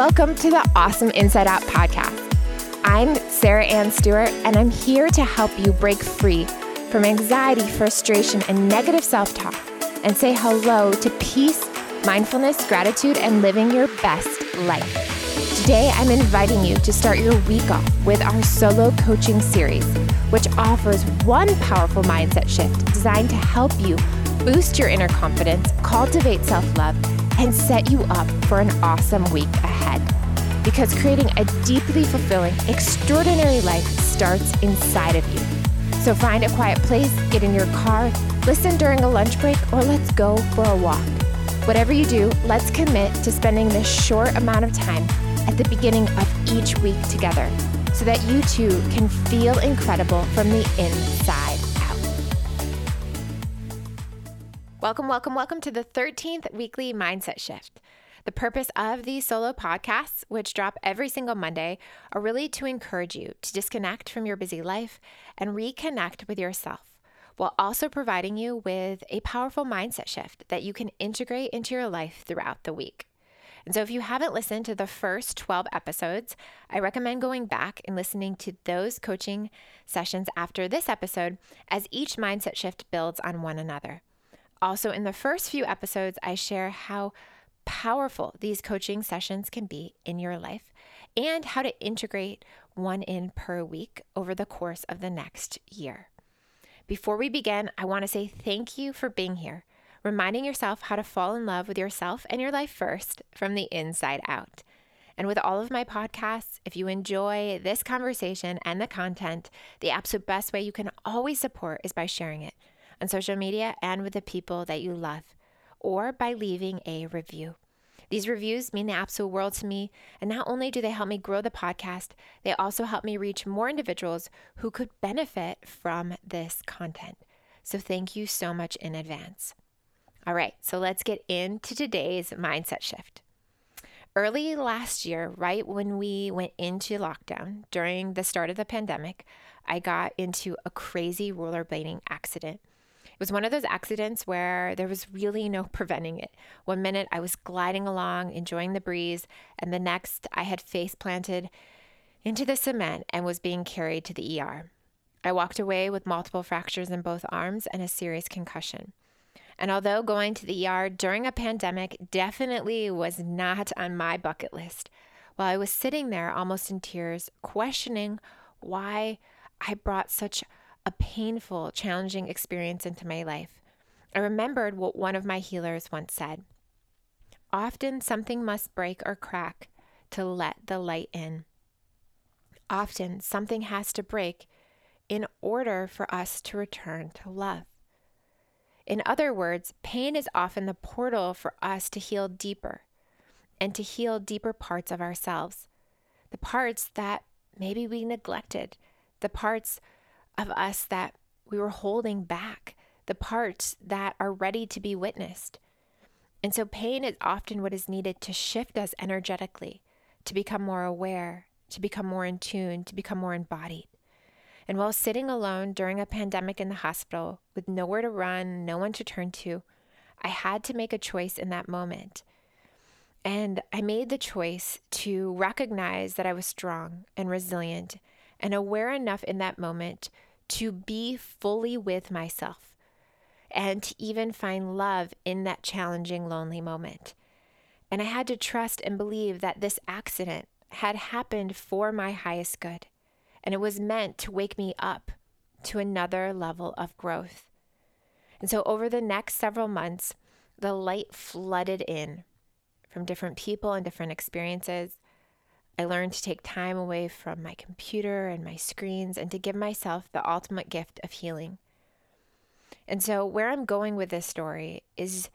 Welcome to the Awesome Inside Out podcast. I'm Sarah Ann Stewart, and I'm here to help you break free from anxiety, frustration, and negative self talk and say hello to peace, mindfulness, gratitude, and living your best life. Today, I'm inviting you to start your week off with our solo coaching series, which offers one powerful mindset shift designed to help you boost your inner confidence, cultivate self love, and set you up for an awesome week ahead. Because creating a deeply fulfilling, extraordinary life starts inside of you. So find a quiet place, get in your car, listen during a lunch break, or let's go for a walk. Whatever you do, let's commit to spending this short amount of time at the beginning of each week together so that you too can feel incredible from the inside Welcome, welcome, welcome to the 13th weekly mindset shift. The purpose of these solo podcasts, which drop every single Monday, are really to encourage you to disconnect from your busy life and reconnect with yourself, while also providing you with a powerful mindset shift that you can integrate into your life throughout the week. And so, if you haven't listened to the first 12 episodes, I recommend going back and listening to those coaching sessions after this episode, as each mindset shift builds on one another. Also, in the first few episodes, I share how powerful these coaching sessions can be in your life and how to integrate one in per week over the course of the next year. Before we begin, I want to say thank you for being here, reminding yourself how to fall in love with yourself and your life first from the inside out. And with all of my podcasts, if you enjoy this conversation and the content, the absolute best way you can always support is by sharing it on social media and with the people that you love, or by leaving a review. These reviews mean the absolute world to me, and not only do they help me grow the podcast, they also help me reach more individuals who could benefit from this content. So thank you so much in advance. All right, so let's get into today's mindset shift. Early last year, right when we went into lockdown during the start of the pandemic, I got into a crazy rollerblading accident. Was one of those accidents where there was really no preventing it. One minute I was gliding along, enjoying the breeze, and the next I had face planted into the cement and was being carried to the ER. I walked away with multiple fractures in both arms and a serious concussion. And although going to the ER during a pandemic definitely was not on my bucket list, while I was sitting there almost in tears, questioning why I brought such a painful, challenging experience into my life, I remembered what one of my healers once said Often something must break or crack to let the light in. Often something has to break in order for us to return to love. In other words, pain is often the portal for us to heal deeper and to heal deeper parts of ourselves, the parts that maybe we neglected, the parts of us that we were holding back, the parts that are ready to be witnessed. And so, pain is often what is needed to shift us energetically, to become more aware, to become more in tune, to become more embodied. And while sitting alone during a pandemic in the hospital with nowhere to run, no one to turn to, I had to make a choice in that moment. And I made the choice to recognize that I was strong and resilient and aware enough in that moment to be fully with myself and to even find love in that challenging, lonely moment. And I had to trust and believe that this accident had happened for my highest good, and it was meant to wake me up to another level of growth. And so, over the next several months, the light flooded in from different people and different experiences. I learned to take time away from my computer and my screens and to give myself the ultimate gift of healing. And so, where I'm going with this story is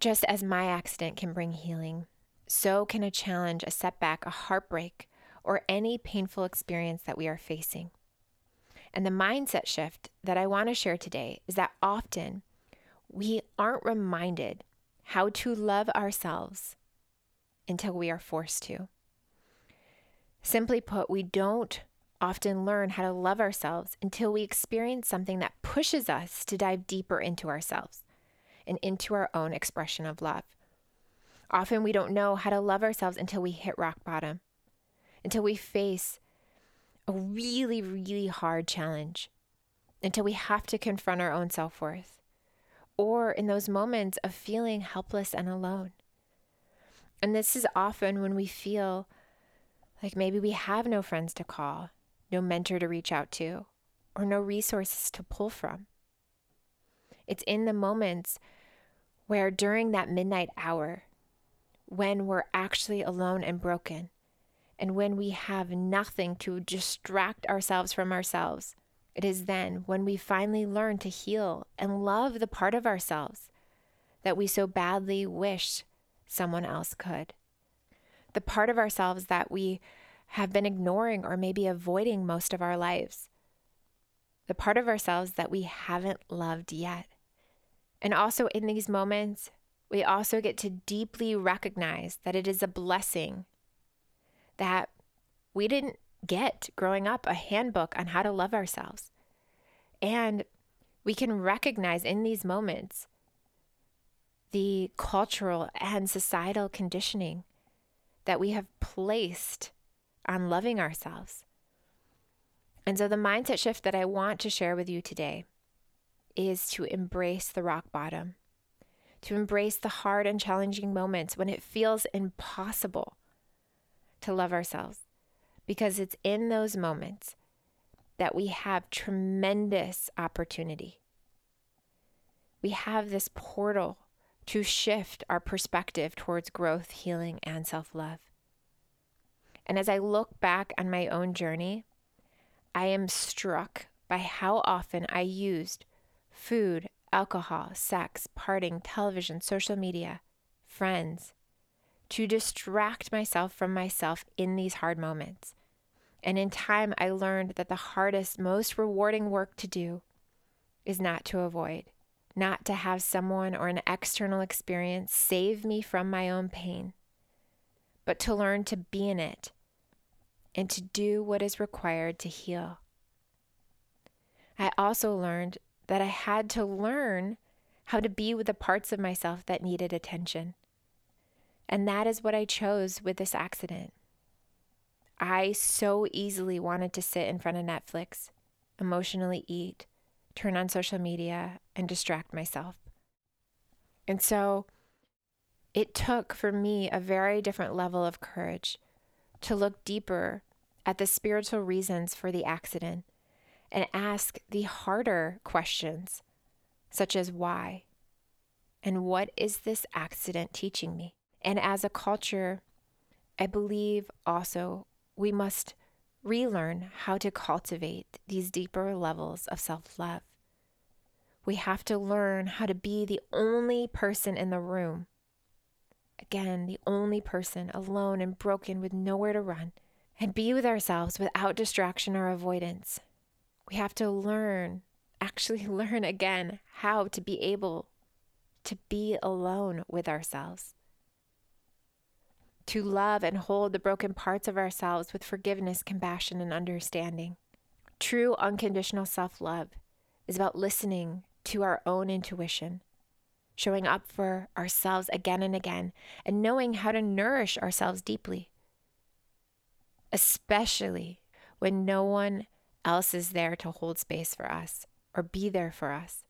just as my accident can bring healing, so can a challenge, a setback, a heartbreak, or any painful experience that we are facing. And the mindset shift that I want to share today is that often we aren't reminded how to love ourselves until we are forced to. Simply put, we don't often learn how to love ourselves until we experience something that pushes us to dive deeper into ourselves and into our own expression of love. Often we don't know how to love ourselves until we hit rock bottom, until we face a really, really hard challenge, until we have to confront our own self worth, or in those moments of feeling helpless and alone. And this is often when we feel like maybe we have no friends to call, no mentor to reach out to, or no resources to pull from. It's in the moments where during that midnight hour, when we're actually alone and broken, and when we have nothing to distract ourselves from ourselves, it is then when we finally learn to heal and love the part of ourselves that we so badly wish someone else could. The part of ourselves that we have been ignoring or maybe avoiding most of our lives. The part of ourselves that we haven't loved yet. And also in these moments, we also get to deeply recognize that it is a blessing that we didn't get growing up a handbook on how to love ourselves. And we can recognize in these moments the cultural and societal conditioning that we have placed on loving ourselves. And so, the mindset shift that I want to share with you today is to embrace the rock bottom, to embrace the hard and challenging moments when it feels impossible to love ourselves, because it's in those moments that we have tremendous opportunity. We have this portal to shift our perspective towards growth, healing, and self love. And as I look back on my own journey, I am struck by how often I used food, alcohol, sex, parting, television, social media, friends to distract myself from myself in these hard moments. And in time, I learned that the hardest, most rewarding work to do is not to avoid, not to have someone or an external experience save me from my own pain, but to learn to be in it and to do what is required to heal. I also learned that I had to learn how to be with the parts of myself that needed attention. And that is what I chose with this accident. I so easily wanted to sit in front of Netflix, emotionally eat, turn on social media, and distract myself. And so it took for me a very different level of courage to look deeper at the spiritual reasons for the accident and ask the harder questions, such as why and what is this accident teaching me? And as a culture, I believe also we must relearn how to cultivate these deeper levels of self love. We have to learn how to be the only person in the room. Again, the only person alone and broken with nowhere to run, and be with ourselves without distraction or avoidance. We have to learn, actually learn again, how to be able to be alone with ourselves to love and hold the broken parts of ourselves with forgiveness, compassion, and understanding. True unconditional self love is about listening to our own intuition, showing up for ourselves again and again, and knowing how to nourish ourselves deeply, especially when no one else is there to hold space for us or be there for us.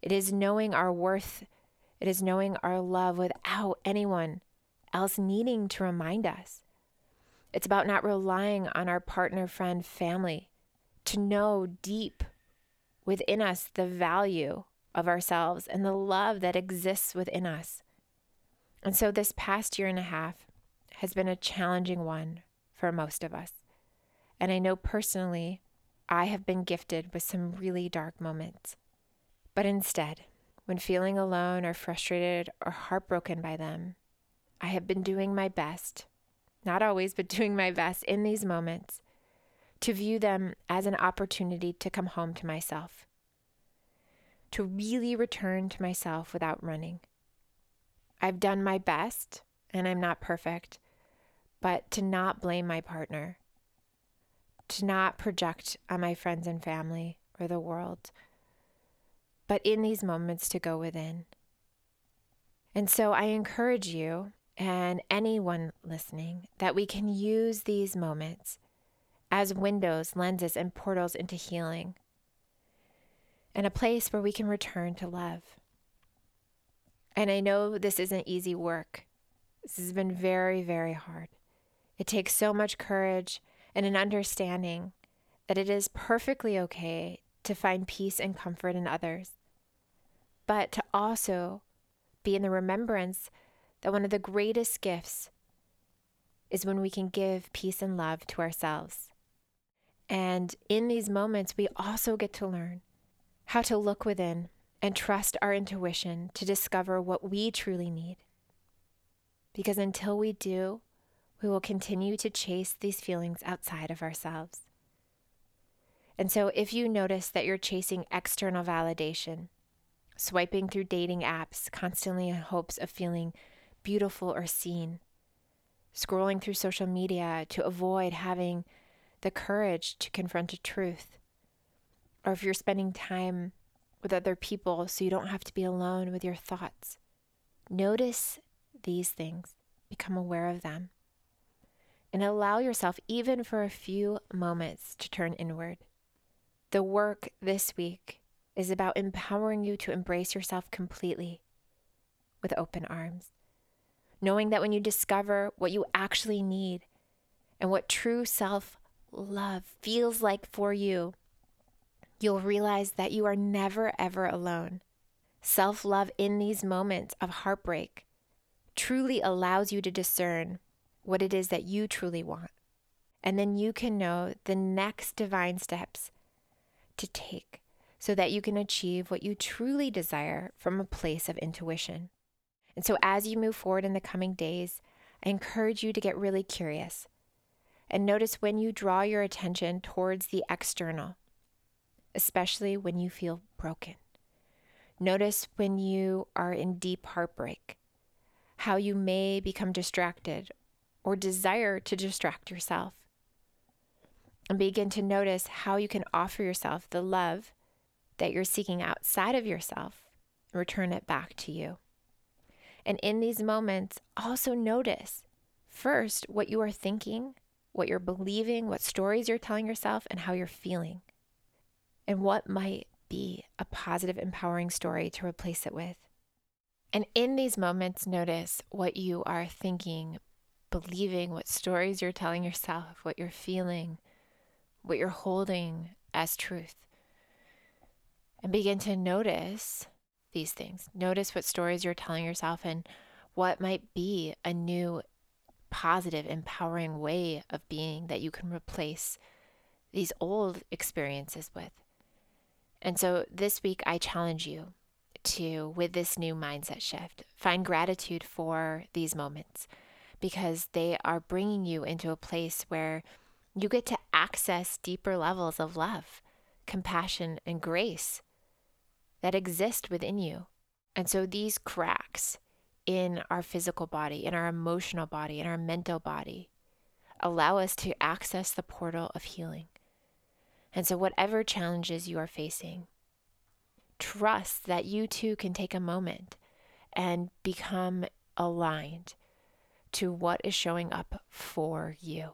It is knowing our worth, it is knowing our love without anyone else needing to remind us. It's about not relying on our partner, friend, family to know deep within us the value of ourselves and the love that exists within us. And so, this past year and a half has been a challenging one for most of us. And I know personally, I have been gifted with some really dark moments. But instead, when feeling alone or frustrated or heartbroken by them, I have been doing my best, not always, but doing my best in these moments to view them as an opportunity to come home to myself, to really return to myself without running. I've done my best, and I'm not perfect, but to not blame my partner, to not project on my friends and family or the world, but in these moments to go within And so I encourage you and anyone listening that we can use these moments as windows, lenses, and portals into healing and a place where we can return to love. And I know this isn't easy work. This has been very, very hard. It takes so much courage and an understanding that it is perfectly okay to find peace and comfort in others, but to also be in the remembrance that one of the greatest gifts is when we can give peace and love to ourselves. And in these moments, we also get to learn how to look within and trust our intuition to discover what we truly need. Because until we do, we will continue to chase these feelings outside of ourselves. And so, if you notice that you're chasing external validation, swiping through dating apps constantly in hopes of feeling beautiful or seen, scrolling through social media to avoid having the courage to confront a truth, or if you're spending time with other people so you don't have to be alone with your thoughts, notice these things, become aware of them, and allow yourself, even for a few moments, to turn inward. The work this week is about empowering you to embrace yourself completely with open arms knowing that when you discover what you actually need and what true self love feels like for you, you'll realize that you are never, ever alone. Self love in these moments of heartbreak truly allows you to discern what it is that you truly want. And then you can know the next divine steps to take so that you can achieve what you truly desire from a place of intuition. And so, as you move forward in the coming days, I encourage you to get really curious and notice when you draw your attention towards the external, especially when you feel broken. Notice when you are in deep heartbreak, how you may become distracted or desire to distract yourself. And begin to notice how you can offer yourself the love that you're seeking outside of yourself return it back to you. And in these moments, also notice first what you are thinking, what you're believing, what stories you're telling yourself, and how you're feeling. And what might be a positive, empowering story to replace it with. And in these moments, notice what you are thinking, believing, what stories you're telling yourself, what you're feeling, what you're holding as truth. And begin to notice these things. Notice what stories you're telling yourself and what might be a new, positive, empowering way of being that you can replace these old experiences with. And so this week, I challenge you to, with this new mindset shift, find gratitude for these moments because they are bringing you into a place where you get to access deeper levels of love, compassion, and grace that exist within you. And so these cracks in our physical body, in our emotional body, in our mental body, allow us to access the portal of healing. And so, whatever challenges you are facing, trust that you too can take a moment and become aligned to what is showing up for you.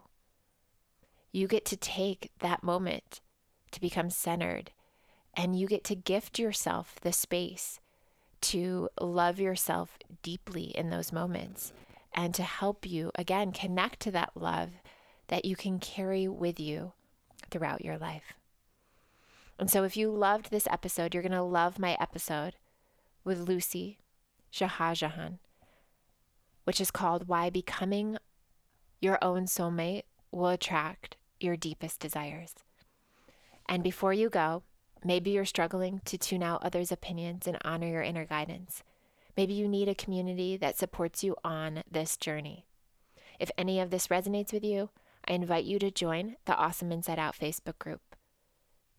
You get to take that moment to become centered and you get to gift yourself the space to love yourself deeply in those moments and to help you, again, connect to that love that you can carry with you throughout your life. And so, if you loved this episode, you're going to love my episode with Lucy Shahajahan, which is called Why Becoming Your Own Soulmate Will Attract Your Deepest Desires. And before you go, Maybe you're struggling to tune out others' opinions and honor your inner guidance. Maybe you need a community that supports you on this journey. If any of this resonates with you, I invite you to join the Awesome Inside Out Facebook group.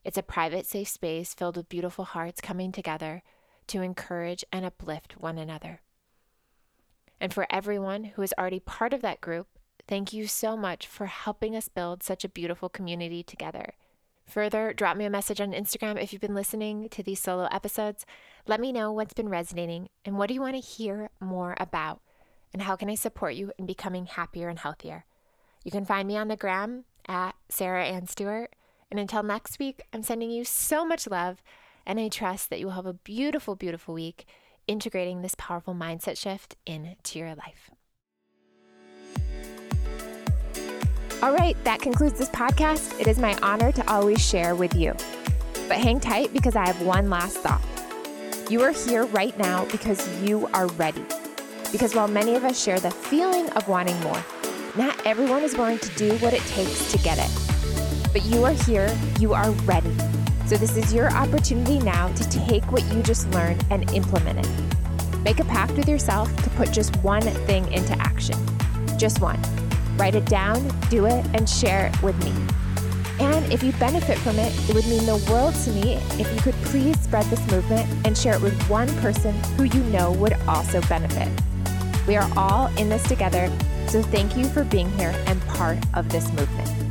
It's a private, safe space filled with beautiful hearts coming together to encourage and uplift one another. And for everyone who is already part of that group, thank you so much for helping us build such a beautiful community together. Further, drop me a message on Instagram if you've been listening to these solo episodes. Let me know what's been resonating and what do you want to hear more about, and how can I support you in becoming happier and healthier. You can find me on the gram at Sarah Ann Stewart. And until next week, I'm sending you so much love, and I trust that you will have a beautiful, beautiful week integrating this powerful mindset shift into your life. All right, that concludes this podcast. It is my honor to always share with you. But hang tight because I have one last thought. You are here right now because you are ready. Because while many of us share the feeling of wanting more, not everyone is willing to do what it takes to get it. But you are here, you are ready. So, this is your opportunity now to take what you just learned and implement it. Make a pact with yourself to put just one thing into action. Just one. Write it down, do it, and share it with me. And if you benefit from it, it would mean the world to me if you could please spread this movement and share it with one person who you know would also benefit. We are all in this together, so thank you for being here and part of this movement.